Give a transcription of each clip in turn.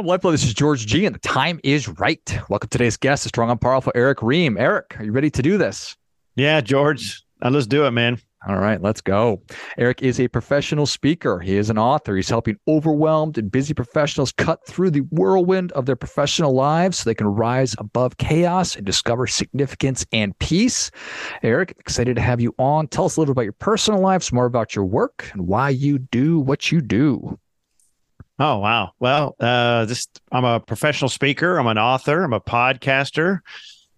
Well, Lifeblood, this is George G, and the time is right. Welcome to today's guest, the strong and powerful Erick Rheam. Erick, are you ready to do this? Yeah, George, let's do it, man. All right, let's go. Erick is a professional speaker. He is an author. He's helping overwhelmed and busy professionals cut through the whirlwind of their professional lives so they can rise above chaos and discover significance and peace. Erick, excited to have you on. Tell us a little about your personal life, some more about your work, and why you do what you do. Oh wow! Well, uh, just I'm a professional speaker. I'm an author. I'm a podcaster,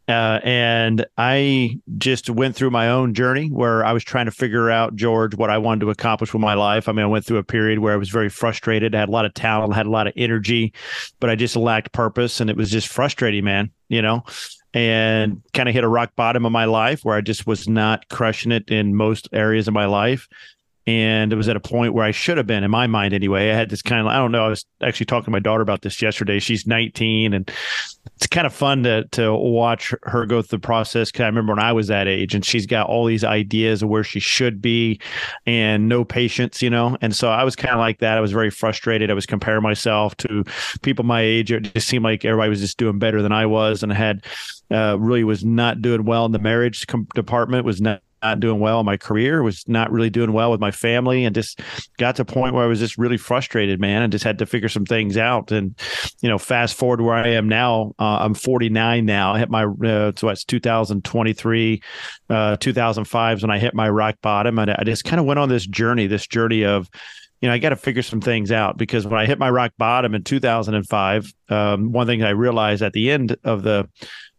uh, and I just went through my own journey where I was trying to figure out George what I wanted to accomplish with my life. I mean, I went through a period where I was very frustrated. I had a lot of talent, had a lot of energy, but I just lacked purpose, and it was just frustrating, man. You know, and kind of hit a rock bottom of my life where I just was not crushing it in most areas of my life and it was at a point where I should have been in my mind anyway. I had this kind of I don't know. I was actually talking to my daughter about this yesterday. She's 19, and it's kind of fun to to watch her go through the process. Because I remember when I was that age, and she's got all these ideas of where she should be, and no patience, you know. And so I was kind of like that. I was very frustrated. I was comparing myself to people my age. It just seemed like everybody was just doing better than I was, and I had uh, really was not doing well in the marriage com- department. Was not not doing well in my career, was not really doing well with my family, and just got to a point where I was just really frustrated, man, and just had to figure some things out. And you know, fast forward where I am now, uh, I'm 49 now. I hit my uh, so it's 2023, uh, 2005 is when I hit my rock bottom, and I just kind of went on this journey, this journey of you know, I got to figure some things out because when I hit my rock bottom in 2005, um, one thing I realized at the end of the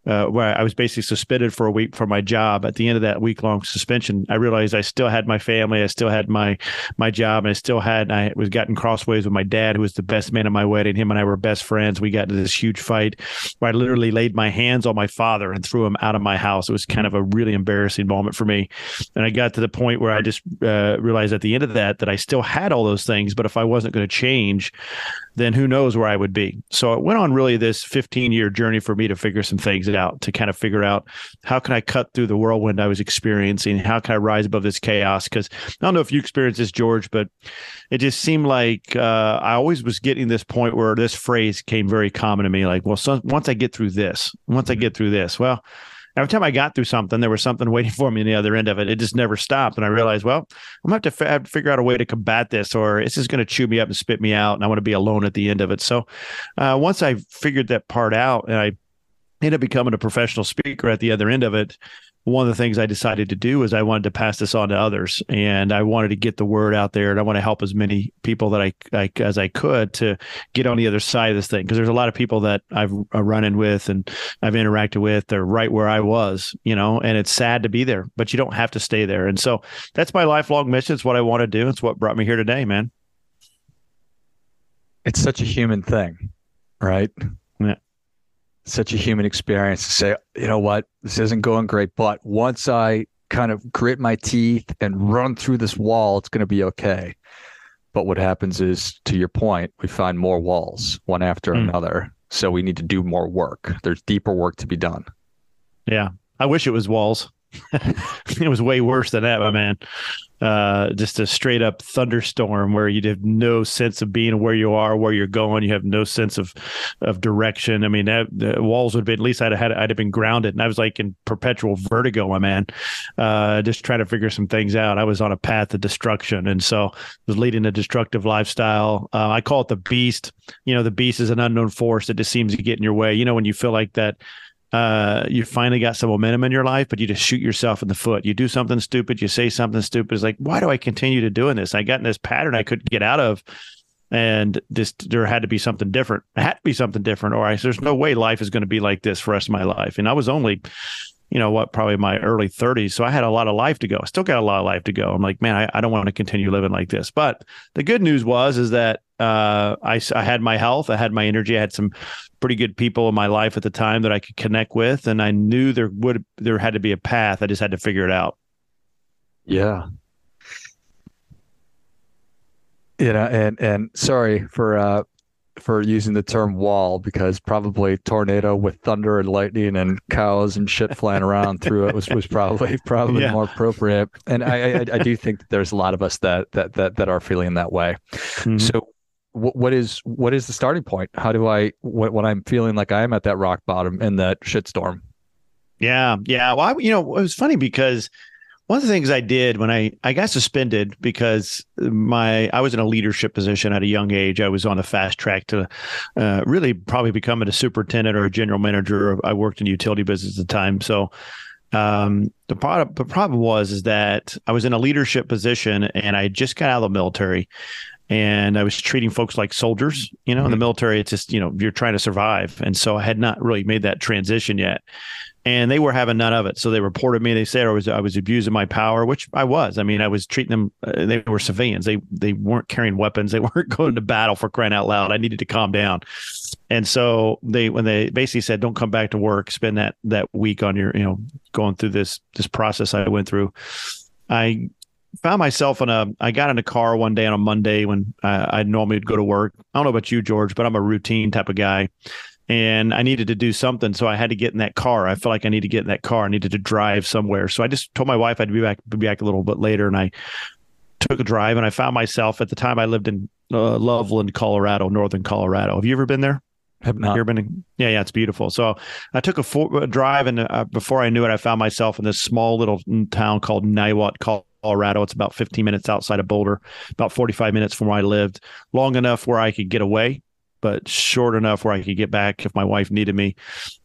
uh, where I was basically suspended for a week from my job. At the end of that week long suspension, I realized I still had my family, I still had my my job, and I still had. I was getting crossways with my dad, who was the best man at my wedding. Him and I were best friends. We got into this huge fight where I literally laid my hands on my father and threw him out of my house. It was kind of a really embarrassing moment for me, and I got to the point where I just uh, realized at the end of that that I still had all those things, but if I wasn't going to change, then who knows where I would be. So it went on really this 15 year journey for me to figure some things out, to kind of figure out how can I cut through the whirlwind I was experiencing? How can I rise above this chaos? Because I don't know if you experienced this, George, but it just seemed like uh, I always was getting this point where this phrase came very common to me like, well, so once I get through this, once I mm-hmm. get through this, well, every time I got through something, there was something waiting for me on the other end of it. It just never stopped. And I realized, well, I'm have to, have to figure out a way to combat this, or it's just gonna chew me up and spit me out, and I want to be alone at the end of it. So uh, once I figured that part out, and I ended up becoming a professional speaker at the other end of it, one of the things I decided to do is I wanted to pass this on to others, and I wanted to get the word out there, and I want to help as many people that I, I as I could to get on the other side of this thing. Because there's a lot of people that I've uh, run in with and I've interacted with. They're right where I was, you know, and it's sad to be there, but you don't have to stay there. And so that's my lifelong mission. It's what I want to do. It's what brought me here today, man. It's such a human thing, right? Such a human experience to say, you know what, this isn't going great, but once I kind of grit my teeth and run through this wall, it's going to be okay. But what happens is, to your point, we find more walls one after mm. another. So we need to do more work. There's deeper work to be done. Yeah. I wish it was walls. it was way worse than that, my man uh, just a straight up thunderstorm where you'd have no sense of being where you are, where you're going. You have no sense of of direction. I mean, that, the walls would have been at least I'd have had I'd have been grounded, and I was like in perpetual vertigo, my man, uh, just trying to figure some things out. I was on a path of destruction, and so was leading a destructive lifestyle. Uh, I call it the beast. You know, the beast is an unknown force that just seems to get in your way. You know, when you feel like that uh, you finally got some momentum in your life, but you just shoot yourself in the foot. You do something stupid, you say something stupid. It's like, why do I continue to doing this? I got in this pattern I couldn't get out of, and just there had to be something different. It had to be something different, or I, there's no way life is going to be like this for the rest of my life. And I was only, you know, what, probably my early 30s, so I had a lot of life to go. I still got a lot of life to go. I'm like, man, I, I don't want to continue living like this. But the good news was is that uh, I, I had my health, I had my energy, I had some pretty good people in my life at the time that I could connect with, and I knew there would there had to be a path. I just had to figure it out. Yeah. You know, and and sorry for uh for using the term wall because probably tornado with thunder and lightning and cows and shit flying around through it was, was probably probably yeah. more appropriate. And I, I, I do think that there's a lot of us that that that that are feeling that way. Mm-hmm. So what, what is what is the starting point? How do I when I'm feeling like I'm at that rock bottom in that shitstorm? Yeah, yeah. Well, I, you know, it was funny because one of the things I did when I I got suspended because my I was in a leadership position at a young age. I was on the fast track to uh, really probably becoming a superintendent or a general manager. I worked in utility business at the time, so um, the problem the problem was is that I was in a leadership position and I just got out of the military and I was treating folks like soldiers. You know, mm-hmm. in the mm-hmm. military, it's just you know you're trying to survive, and so I had not really made that transition yet. And they were having none of it, so they reported me. They said I was I was abusing my power, which I was. I mean, I was treating them. Uh, they were civilians. They they weren't carrying weapons. They weren't going to battle for crying out loud. I needed to calm down. And so they when they basically said, "Don't come back to work. Spend that that week on your you know going through this this process I went through." I found myself in a i got in a car one day on a monday when I, I normally would go to work i don't know about you george but i'm a routine type of guy and i needed to do something so i had to get in that car i felt like i needed to get in that car i needed to drive somewhere so i just told my wife i'd be back be back a little bit later and i took a drive and i found myself at the time i lived in uh, loveland colorado northern colorado have you ever been there have not. You ever been? Yeah, yeah, it's beautiful. So I took a, four, a drive, and uh, before I knew it, I found myself in this small little town called Niwot, Colorado. It's about 15 minutes outside of Boulder, about 45 minutes from where I lived, long enough where I could get away, but short enough where I could get back if my wife needed me.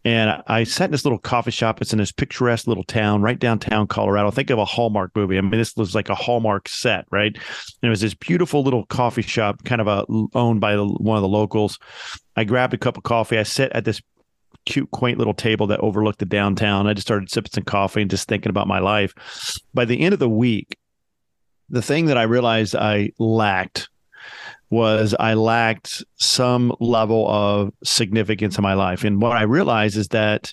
And I sat in this little coffee shop. It's in this picturesque little town right downtown Colorado. Think of a Hallmark movie. I mean, this was like a Hallmark set, right? And it was this beautiful little coffee shop, kind of a owned by the, one of the locals. I grabbed a cup of coffee. I sit at this cute, quaint little table that overlooked the downtown. I just started sipping some coffee and just thinking about my life. By the end of the week, the thing that I realized I lacked was I lacked some level of significance in my life. And what I realized is that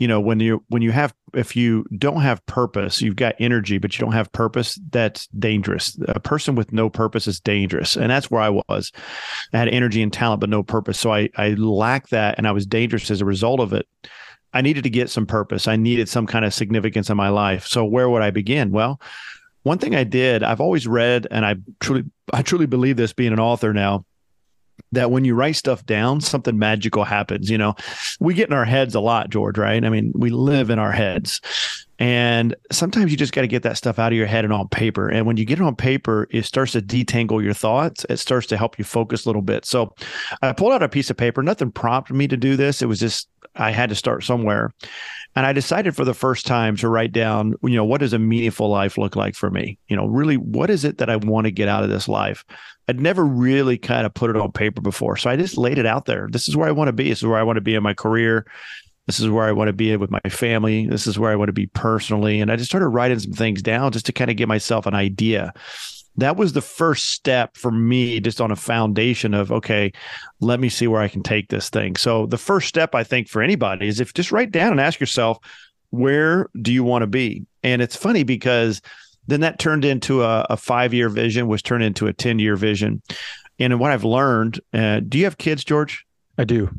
you know when you when you have if you don't have purpose you've got energy but you don't have purpose that's dangerous. A person with no purpose is dangerous. And that's where i was. I had energy and talent but no purpose. So i i lacked that and i was dangerous as a result of it. I needed to get some purpose. I needed some kind of significance in my life. So where would i begin? Well one thing i did i've always read and i truly i truly believe this being an author now that when you write stuff down, something magical happens. You know, we get in our heads a lot, George, right? I mean, we live in our heads. And sometimes you just got to get that stuff out of your head and on paper. And when you get it on paper, it starts to detangle your thoughts. It starts to help you focus a little bit. So I pulled out a piece of paper. Nothing prompted me to do this. It was just, I had to start somewhere. And I decided for the first time to write down, you know, what does a meaningful life look like for me? You know, really, what is it that I want to get out of this life? I'd never really kind of put it on paper before. So I just laid it out there. This is where I want to be. This is where I want to be in my career. This is where I want to be with my family. This is where I want to be personally. And I just started writing some things down just to kind of give myself an idea. That was the first step for me, just on a foundation of, okay, let me see where I can take this thing. So the first step, I think, for anybody is if just write down and ask yourself, where do you want to be? And it's funny because then that turned into a, a five year vision, was turned into a 10 year vision. And what I've learned, uh, do you have kids, George? I do.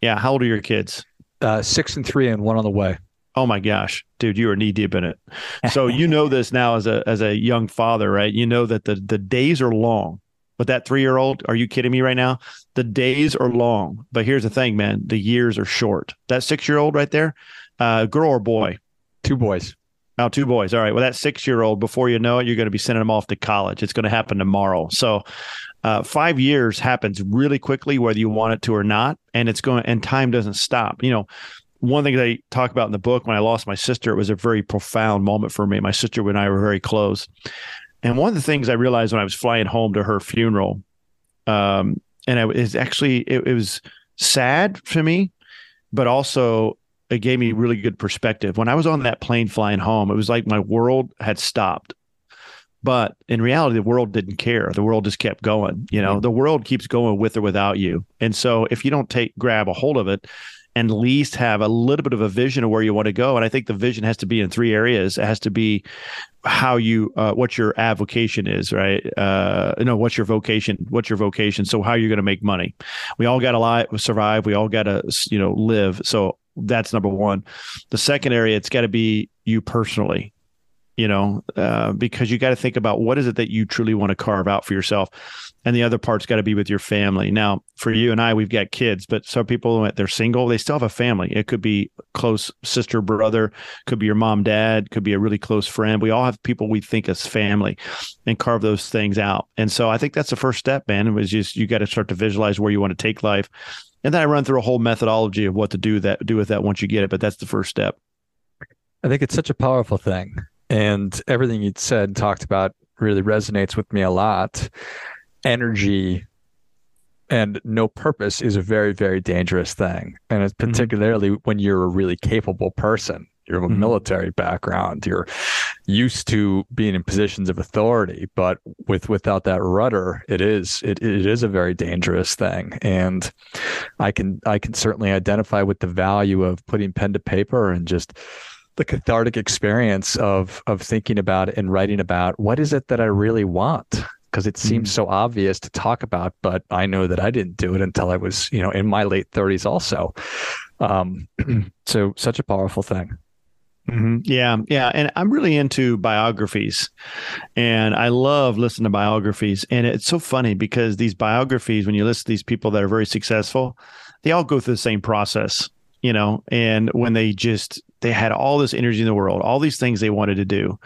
Yeah. How old are your kids? Uh, six and three, and one on the way. Oh my gosh, dude, you are knee deep in it. So you know this now as a as a young father, right? You know that the the days are long. But that three year old, are you kidding me right now? The days are long, but here's the thing, man: the years are short. That six year old right there, uh, girl or boy? Two boys. Oh, two boys. All right. Well, that six year old, before you know it, you're going to be sending them off to college. It's going to happen tomorrow. So, uh, five years happens really quickly, whether you want it to or not. And it's going, and time doesn't stop. You know, one thing that I talk about in the book when I lost my sister, it was a very profound moment for me. My sister and I were very close. And one of the things I realized when I was flying home to her funeral, um, and it was actually, it, it was sad for me, but also it gave me really good perspective. When I was on that plane flying home, it was like my world had stopped. But in reality, the world didn't care. The world just kept going. You know, mm-hmm. the world keeps going with or without you. And so if you don't take grab a hold of it and least have a little bit of a vision of where you want to go, and I think the vision has to be in three areas. It has to be how you uh, what your avocation is, right? Uh, you know, what's your vocation? What's your vocation? So how you're going to make money? We all got to survive. We all got to you know live. So that's number one. The second area, it's got to be you personally. You know, uh, because you got to think about what is it that you truly want to carve out for yourself. And the other part's got to be with your family. Now, for you and I, we've got kids, but some people, they're single, they still have a family. It could be close sister, brother, could be your mom, dad, could be a really close friend. We all have people we think as family and carve those things out. And so I think that's the first step, man. Was just, you got to start to visualize where you want to take life. And then I run through a whole methodology of what to do that do with that once you get it. But that's the first step. I think it's such a powerful thing. And everything you said and talked about really resonates with me a lot. Energy and no purpose is a very, very dangerous thing. And it's mm-hmm. particularly mm-hmm. when you're a really capable person. You have a mm-hmm. military background. You're used to being in positions of authority, but with without that rudder, it is it, it is a very dangerous thing. And I can I can certainly identify with the value of putting pen to paper and just the cathartic experience of of thinking about and writing about what is it that I really want because it seems mm. so obvious to talk about but I know that I didn't do it until I was you know in my late 30s also um, so such a powerful thing Mm-hmm. Yeah, yeah, and I'm really into biographies, and I love listening to biographies. And it's so funny because these biographies, when you listen to these people that are very successful, they all go through the same process, you know. And when they just they had all this energy in the world, all these things they wanted to do,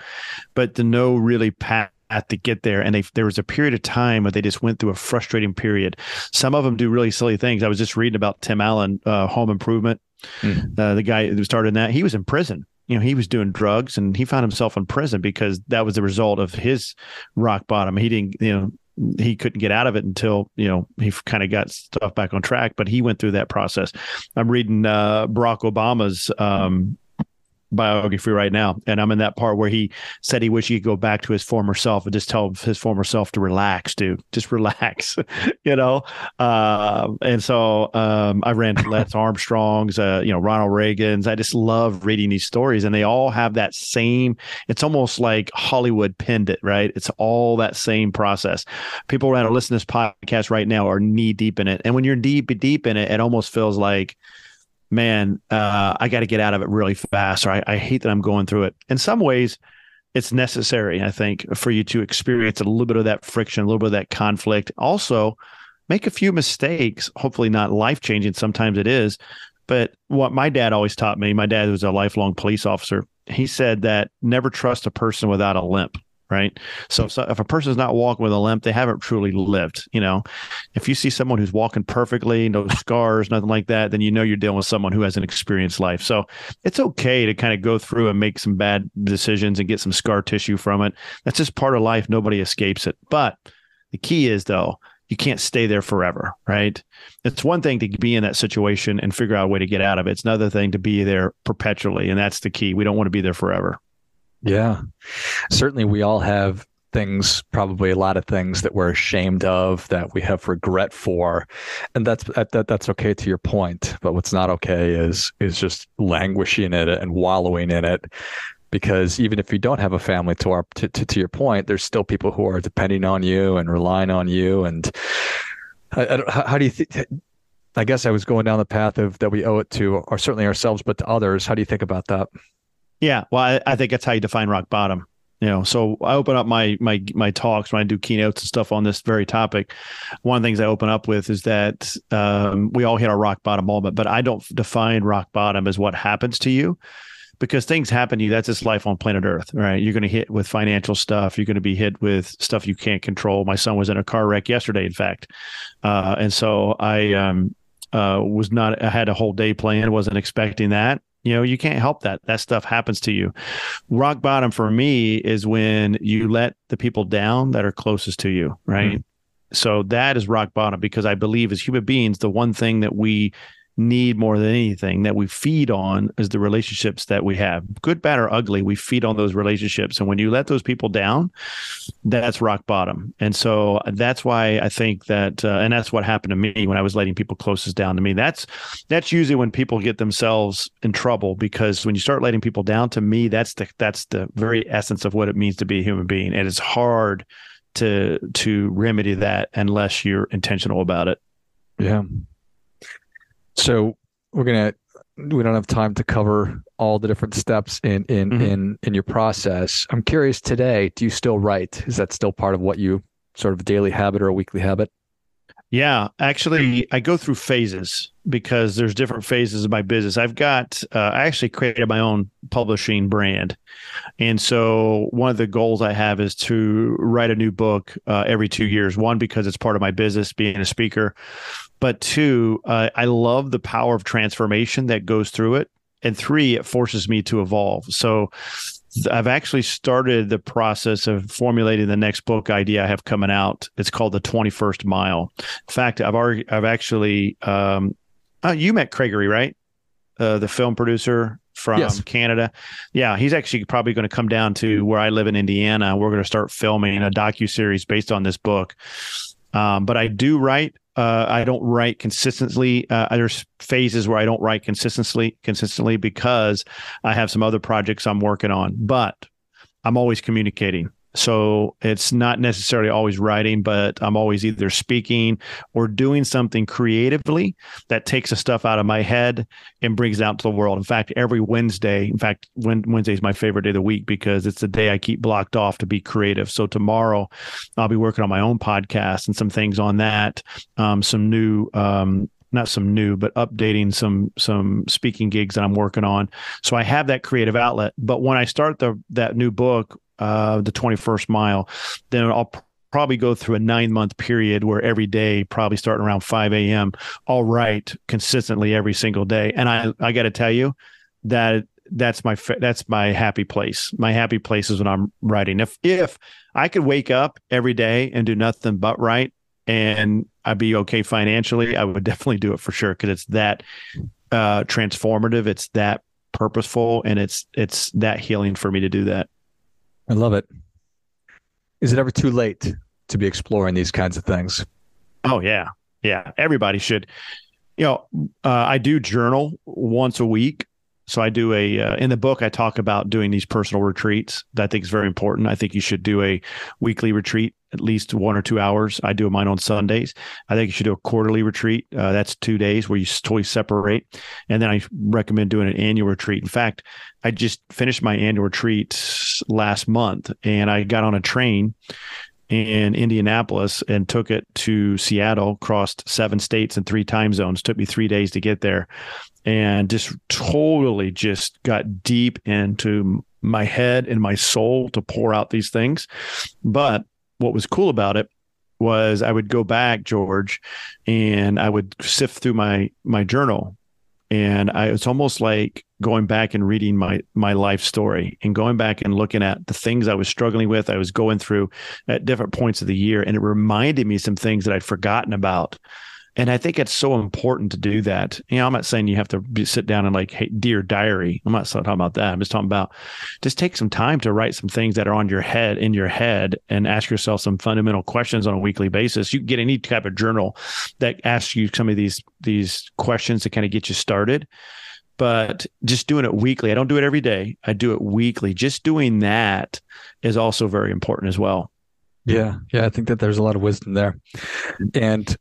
but to no really path to get there. And they, there was a period of time where they just went through a frustrating period. Some of them do really silly things. I was just reading about Tim Allen, uh, Home Improvement, mm. uh, the guy who started that. He was in prison. You know, he was doing drugs and he found himself in prison because that was the result of his rock bottom. He didn't, you know, he couldn't get out of it until you know he kind of got stuff back on track but he went through that process i'm reading uh, barack obama's um, biography right now, and I'm in that part where he said he wished he could go back to his former self and just tell his former self to relax, dude, just relax, you know. Uh, and so um, I ran Lance Armstrong's, uh, you know, Ronald Reagan's. I just love reading these stories, and they all have that same. It's almost like Hollywood pinned it, right? It's all that same process. People around to listen to this podcast right now are knee deep in it, and when you're deep deep in it, it almost feels like man, uh, I got to get out of it really fast, or I, I hate that I'm going through it. In some ways, it's necessary, I think, for you to experience a little bit of that friction, a little bit of that conflict. Also, make a few mistakes, hopefully not life changing. Sometimes it is. But what my dad always taught me, my dad was a lifelong police officer. He said that never trust a person without a limp right? So, so if a person is not walking with a limp, they haven't truly lived. You know, if you see someone who's walking perfectly, no scars, nothing like that, then you know you're dealing with someone who has an experienced life. So it's okay to kind of go through and make some bad decisions and get some scar tissue from it. That's just part of life. Nobody escapes it. But the key is though, you can't stay there forever, right? It's one thing to be in that situation and figure out a way to get out of it. It's another thing to be there perpetually. And that's the key. We don't want to be there forever. Yeah. Certainly, we all have things, probably a lot of things that we're ashamed of, that we have regret for, and that's uh, that, that's okay to your point. But what's not okay is is just languishing in it and wallowing in it, because even if you don't have a family, to our to, to, to your point, there's still people who are depending on you and relying on you. And I, I how, how do you think? I guess I was going down the path of that we owe it to, or certainly ourselves, but to others. How do you think about that? Yeah, well, I, I think that's how you define rock bottom. You know, so I open up my my my talks when I do keynotes and stuff on this very topic. One of the things I open up with is that um, we all hit our rock bottom moment, but I don't define rock bottom as what happens to you because things happen to you. That's just life on planet Earth, right? You're going to hit with financial stuff. You're going to be hit with stuff you can't control. My son was in a car wreck yesterday, in fact, uh, and so I um, uh, was not. I had a whole day planned. wasn't expecting that, you know, you can't help that. That stuff happens to you. Rock bottom for me is when you let the people down that are closest to you, right? Mm-hmm. So that is rock bottom because I believe as human beings, the one thing that we need more than anything that we feed on is the relationships that we have. Good bad or ugly we feed on those relationships. And when you let those people down that's rock bottom. And so that's why i think that uh, and that's what happened to me when i was letting people closest down to me. That's that's usually when people get themselves in trouble because when you start letting people down to me that's the that's the very essence of what it means to be a human being. And it's hard to to remedy that unless you're intentional about it. Yeah so we're gonna we don't have time to cover all the different steps in in mm-hmm. in in your process. I'm curious today, do you still write? Is that still part of what you sort of daily habit or a weekly habit? Yeah, actually, I go through phases because there's different phases of my business. I've got, uh, I actually created my own publishing brand. And so one of the goals I have is to write a new book uh, every two years. One, because it's part of my business being a speaker. But two, uh, I love the power of transformation that goes through it. And three, it forces me to evolve. So I've actually started the process of formulating the next book idea I have coming out. It's called The 21st Mile. In fact, I've already, I've actually, um, oh, you met Craigery, right? Uh, the film producer from yes. Canada. Yeah, he's actually probably going to come down to where I live in Indiana. We're going to start filming a docu series based on this book. Um, but I do write uh, I don't write consistently. Uh, there's phases where I don't write consistently, consistently because I have some other projects I'm working on. But I'm always communicating. So it's not necessarily always writing, but I'm always either speaking or doing something creatively that takes the stuff out of my head and brings it out to the world. In fact, every Wednesday, in fact, Wednesday is my favorite day of the week because it's the day I keep blocked off to be creative. So tomorrow I'll be working on my own podcast and some things on that, um, some new um, not some new, but updating some some speaking gigs that I'm working on. So I have that creative outlet. But when I start the that new book, uh, the 21st mile, then I'll probably go through a nine month period where every day, probably starting around 5 a.m., I'll write consistently every single day. And I, I got to tell you that that's my that's my happy place. My happy place is when I'm writing. If if I could wake up every day and do nothing but write, and I'd be okay financially, I would definitely do it for sure because it's that uh, transformative. It's that purposeful, and it's it's that healing for me to do that. I love it. Is it ever too late to be exploring these kinds of things? Oh yeah, yeah. Everybody should. You know, uh, I do journal once a week. So I do a uh, in the book I talk about doing these personal retreats. That I think is very important. I think you should do a weekly retreat at least one or two hours. I do mine on Sundays. I think you should do a quarterly retreat. Uh, that's two days where you totally separate. And then I recommend doing an annual retreat. In fact, I just finished my annual retreat last month and I got on a train in Indianapolis and took it to Seattle, crossed seven states and three time zones. Took me three days to get there and just totally just got deep into my head and my soul to pour out these things. But what was cool about it was I would go back, George, and I would sift through my my journal, and I it's almost like going back and reading my my life story and going back and looking at the things I was struggling with, I was going through at different points of the year, and it reminded me some things that I'd forgotten about and I think it's so important to do that. You know, I'm not saying you have to be, sit down and like, hey, dear diary. I'm not talking about that. I'm just talking about just take some time to write some things that are on your head, in your head, and ask yourself some fundamental questions on a weekly basis. You can get any type of journal that asks you some of these these questions to kind of get you started. But just doing it weekly, I don't do it every day. I do it weekly. Just doing that is also very important as well. Yeah. Yeah. I think that there's a lot of wisdom there. And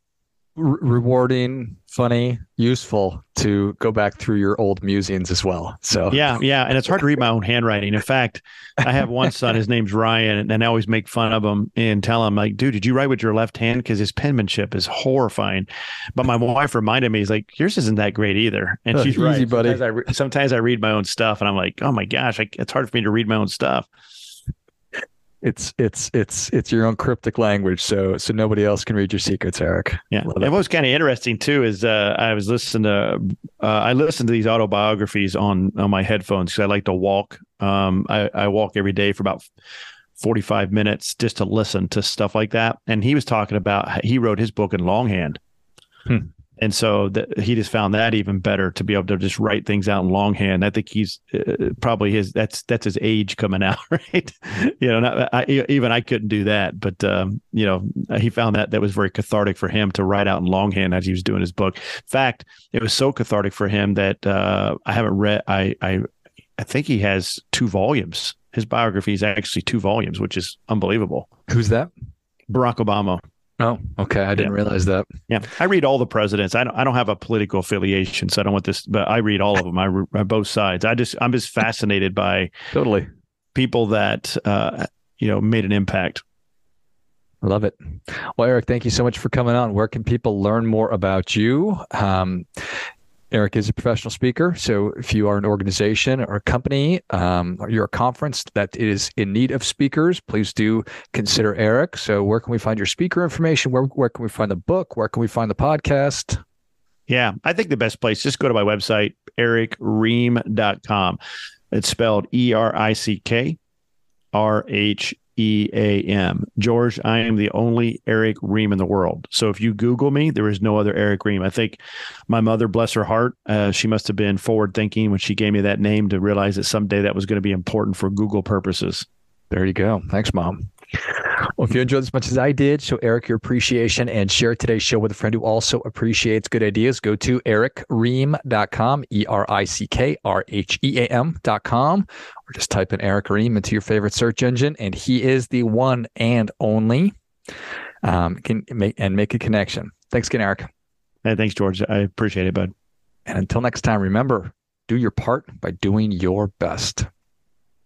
re- rewarding, funny, useful to go back through your old musings as well. So yeah, yeah, and it's hard to read my own handwriting. In fact, I have one son. His name's Ryan, and I always make fun of him and tell him like, "Dude, did you write with your left hand? Because his penmanship is horrifying." But my wife reminded me, "He's like, yours isn't that great either," and she's easy, right. Buddy. Sometimes I, re- sometimes I read my own stuff, and I'm like, "Oh my gosh, I, it's hard for me to read my own stuff." It's it's it's it's your own cryptic language so so nobody else can read your secrets erick. Yeah. And what was kind of interesting too is uh, i was listening to uh, i listened to these autobiographies on on my headphones because i like to walk. Um I, I walk every day for about 45 minutes just to listen to stuff like that. And he was talking about he wrote his book in longhand. Hmm. And so that he just found that even better to be able to just write things out in longhand. I think he's uh, probably his that's that's his age coming out, right? you know, not, I, even I couldn't do that, but um, you know, he found that that was very cathartic for him to write out in longhand as he was doing his book. In fact, it was so cathartic for him that uh, I haven't read. I I I think he has two volumes. His biography is actually two volumes, which is unbelievable. Who's that? Barack Obama. Oh, okay. I didn't yeah. realize that. Yeah, I read all the presidents. I don't. I don't have a political affiliation, so I don't want this. But I read all of them. I read both sides. I just. I'm just fascinated by totally people that uh, you know made an impact. I love it. Well, Erick, thank you so much for coming on. Where can people learn more about you? Um, Erick is a professional speaker. So if you are an organization or a company um, or you're a conference that is in need of speakers, please do consider Erick. So where can we find your speaker information? Where, where can we find the book? Where can we find the podcast? Yeah, I think the best place, just go to my website, erickrheam.com. It's spelled E R I C K R H E A M. George, I am the only Erick Rheam in the world. So if you Google me, there is no other Erick Rheam. I think my mother, bless her heart, uh, she must have been forward thinking when she gave me that name to realize that someday that was going to be important for Google purposes. There you go. Thanks, mom. Well, if you enjoyed as much as I did, show Erick your appreciation and share today's show with a friend who also appreciates good ideas. Go to erickrheam.com, E R I C K R H E A M.com, or just type in Erick Rheam into your favorite search engine, and he is the one and only. Um, can make and make a connection. Thanks again, Erick. Hey, thanks, George. I appreciate it, bud. And until next time, remember do your part by doing your best.